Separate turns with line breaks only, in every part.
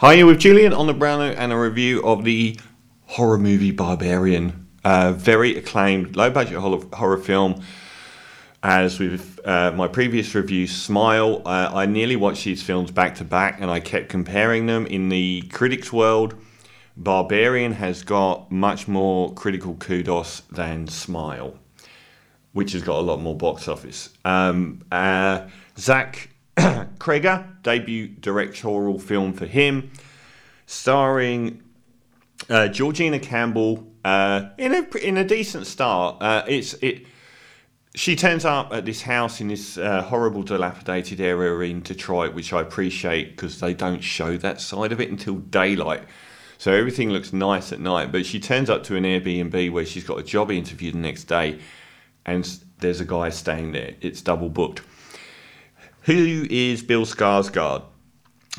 Hi, you're with Julian on the Browno and a review of the horror movie Barbarian. Uh, very acclaimed, low budget horror, film. As with uh, my previous review, Smile, uh, I nearly watched these films back to back and I kept comparing them. In the critics' world, Barbarian has got much more critical kudos than Smile, which has got a lot more box office. Um, uh, Zach Cregger, debut directorial film for him, starring uh, Georgina Campbell uh, in a in a decent start. Uh, it's it. She turns up at this house in this uh, horrible, dilapidated area in Detroit, which I appreciate because they don't show that side of it until daylight. So everything looks nice at night. But she turns up to an Airbnb where she's got a job interview the next day, and there's a guy staying there. It's double booked. Who is Bill Skarsgård,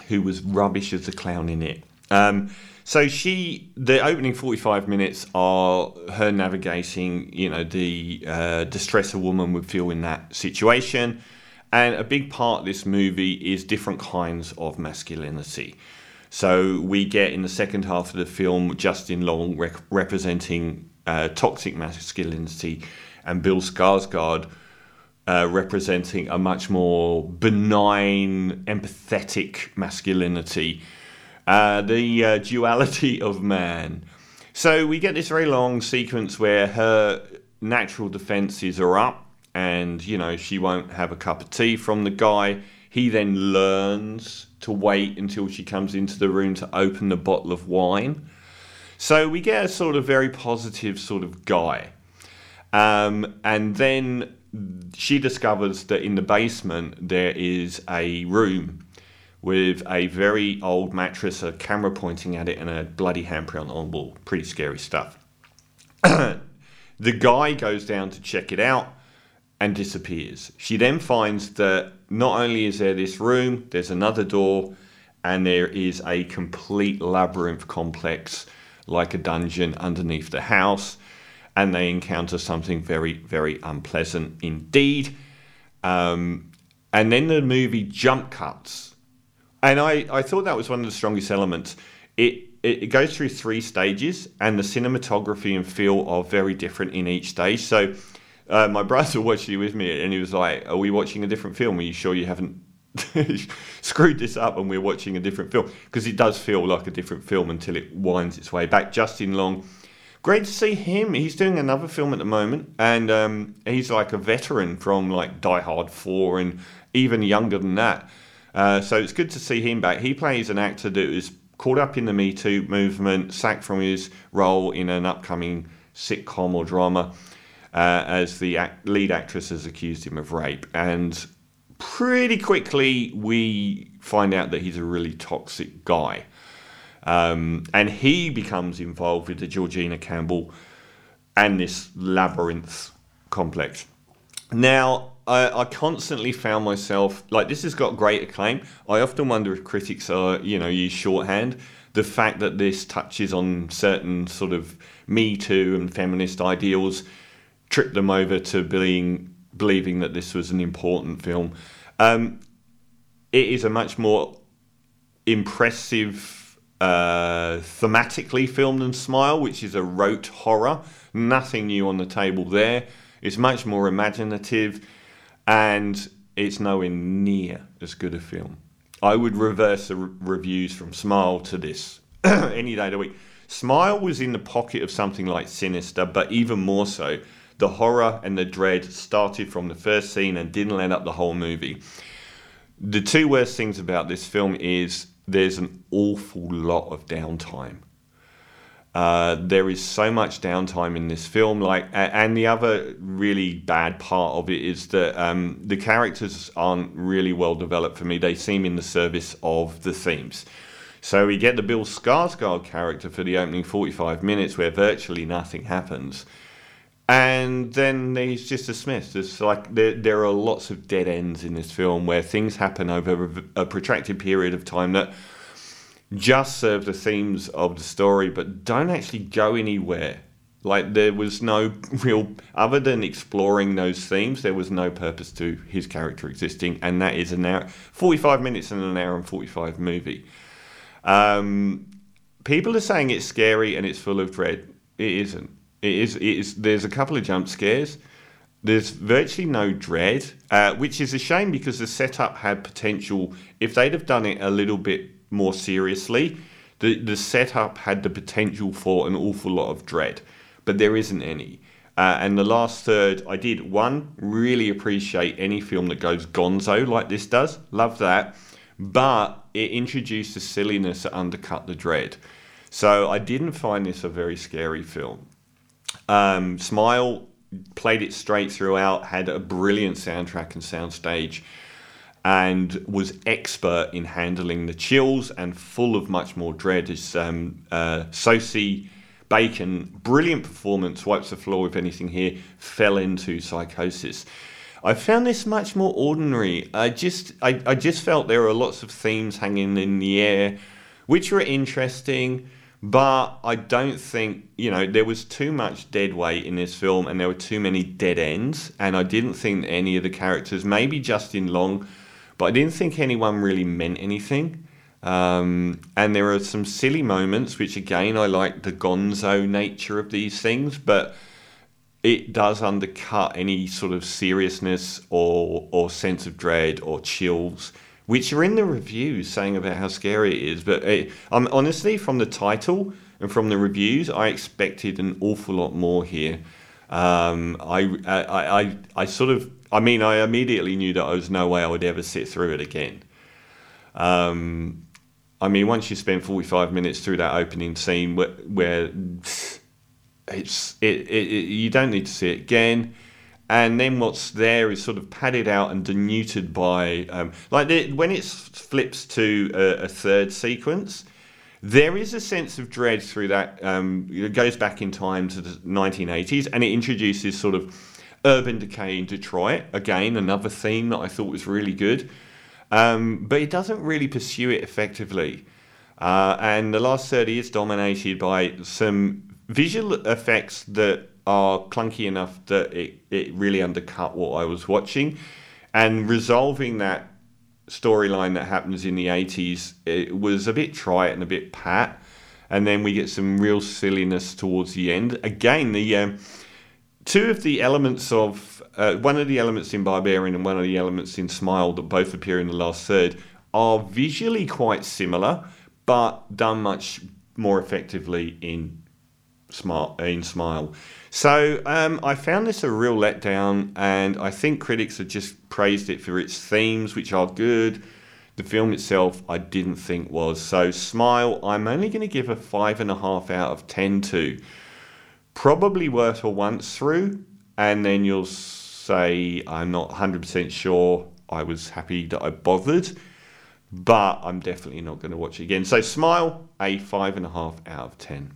who was rubbish as a clown in it? Um, so she, the opening forty-five minutes are her navigating, you know, the uh, distress a woman would feel in that situation, and a big part of this movie is different kinds of masculinity. So we get in the second half of the film Justin Long rec- representing uh, toxic masculinity, and Bill Skarsgård uh, representing a much more benign, empathetic masculinity, uh, the uh, duality of man. So we get this very long sequence where her natural defenses are up, and you know she won't have a cup of tea from the guy. He then learns to wait until she comes into the room to open the bottle of wine. So we get a sort of very positive sort of guy. Um, and then she discovers that in the basement there is a room with a very old mattress, a camera pointing at it, and a bloody handprint on the wall. Pretty scary stuff. the guy goes down to check it out and disappears. She then finds that not only is there this room, there's another door, and there is a complete labyrinth complex like a dungeon underneath the house and they encounter something very, very unpleasant indeed. Um, and then the movie jump cuts. And I, I thought that was one of the strongest elements. It, it, it goes through three stages, and the cinematography and feel are very different in each stage. So, uh, my brother watched it with me, and he was like, "Are we watching a different film? Are you sure you haven't screwed this up and we're watching a different film?" Because it does feel like a different film until it winds its way back. Justin Long great to see him. He's doing another film at the moment, and um, he's like a veteran from like Die Hard Four, and even younger than that. Uh, so it's good to see him back. He plays an actor that was caught up in the Me Too movement, sacked from his role in an upcoming sitcom or drama, uh, as the act- lead actress has accused him of rape, and pretty quickly we find out that he's a really toxic guy. Um, and he becomes involved with the Georgina Campbell and this labyrinth complex. Now, I, I, constantly found myself like this has got great acclaim. I often wonder if critics are, you know, use shorthand. The fact that this touches on certain sort of Me Too and feminist ideals tripped them over to being believing that this was an important film. Um, it is a much more impressive uh, thematically filmed than Smile, which is a rote horror. Nothing new on the table there. It's much more imaginative, and it's nowhere near as good a film. I would reverse the re- reviews from Smile to this any day of the week. Smile was in the pocket of something like Sinister, but even more so, the horror and the dread started from the first scene and didn't let up the whole movie. The two worst things about this film is there's an awful lot of downtime. Uh, there is so much downtime in this film, like, and the other really bad part of it is that um, the characters aren't really well developed for me. They seem in the service of the themes. So we get the Bill Skarsgård character for the opening 45 minutes, where virtually nothing happens, and then he's just dismissed. It's like there, there are lots of dead ends in this film where things happen over a protracted period of time that just serve the themes of the story, but don't actually go anywhere. Like there was no real, other than exploring those themes, there was no purpose to his character existing, and that is an hour, forty-five minutes in an hour and forty-five movie. Um, people are saying it's scary and it's full of dread. It isn't. It is. It is. There's a couple of jump scares. There's virtually no dread, uh, which is a shame because the setup had potential. If they'd have done it a little bit more seriously, the the setup had the potential for an awful lot of dread, but there isn't any. Uh, and the last third, I did one really appreciate any film that goes gonzo like this does. Love that, but it introduced a silliness that undercut the dread. So I didn't find this a very scary film. Um, Smile played it straight throughout, had a brilliant soundtrack and soundstage, and was expert in handling the chills and full of much more dread. As um, uh, Sosie Bacon, brilliant performance, wipes the floor with anything here, fell into psychosis. I found this much more ordinary. I just, I, I just felt there were lots of themes hanging in the air, which were interesting but I don't think, you know, there was too much dead weight in this film and there were too many dead ends. And I didn't think any of the characters, maybe Justin Long, but I didn't think anyone really meant anything. Um, and there are some silly moments, which again, I like the gonzo nature of these things, but it does undercut any sort of seriousness or, or sense of dread or chills which are in the reviews saying about how scary it is. But it, um, honestly, from the title and from the reviews, I expected an awful lot more here. Um, I, I, I, I sort of, I mean, I immediately knew that there was no way I would ever sit through it again. Um, I mean, once you spend 45 minutes through that opening scene where, where it's, it, it, it, you don't need to see it again and then what's there is sort of padded out and denuded by um, like the, when it flips to a, a, third sequence there is a sense of dread through that um, it goes back in time to the 1980s and it introduces sort of urban decay in detroit. Again another theme that i thought was really good. Um, but it doesn't really pursue it effectively. Uh, and the last 30 is dominated by some visual effects that are clunky enough that it, it really undercut what I was watching. And resolving that storyline that happens in the 80s, it was a bit trite and a bit pat. And then we get some real silliness towards the end. Again, the um, two of the elements of uh, one of the elements in Barbarian and one of the elements in Smile that both appear in the last third are visually quite similar, but done much more effectively in Smart in Smile. So um, I found this a real letdown, and I think critics have just praised it for its themes, which are good. The film itself, I didn't think was. So Smile, I'm only going to give a five and a half out of ten to. Probably worth a once through, and then you'll say I'm not 100% sure. I was happy that I bothered, but I'm definitely not going to watch it again. So Smile, a five and a half out of ten.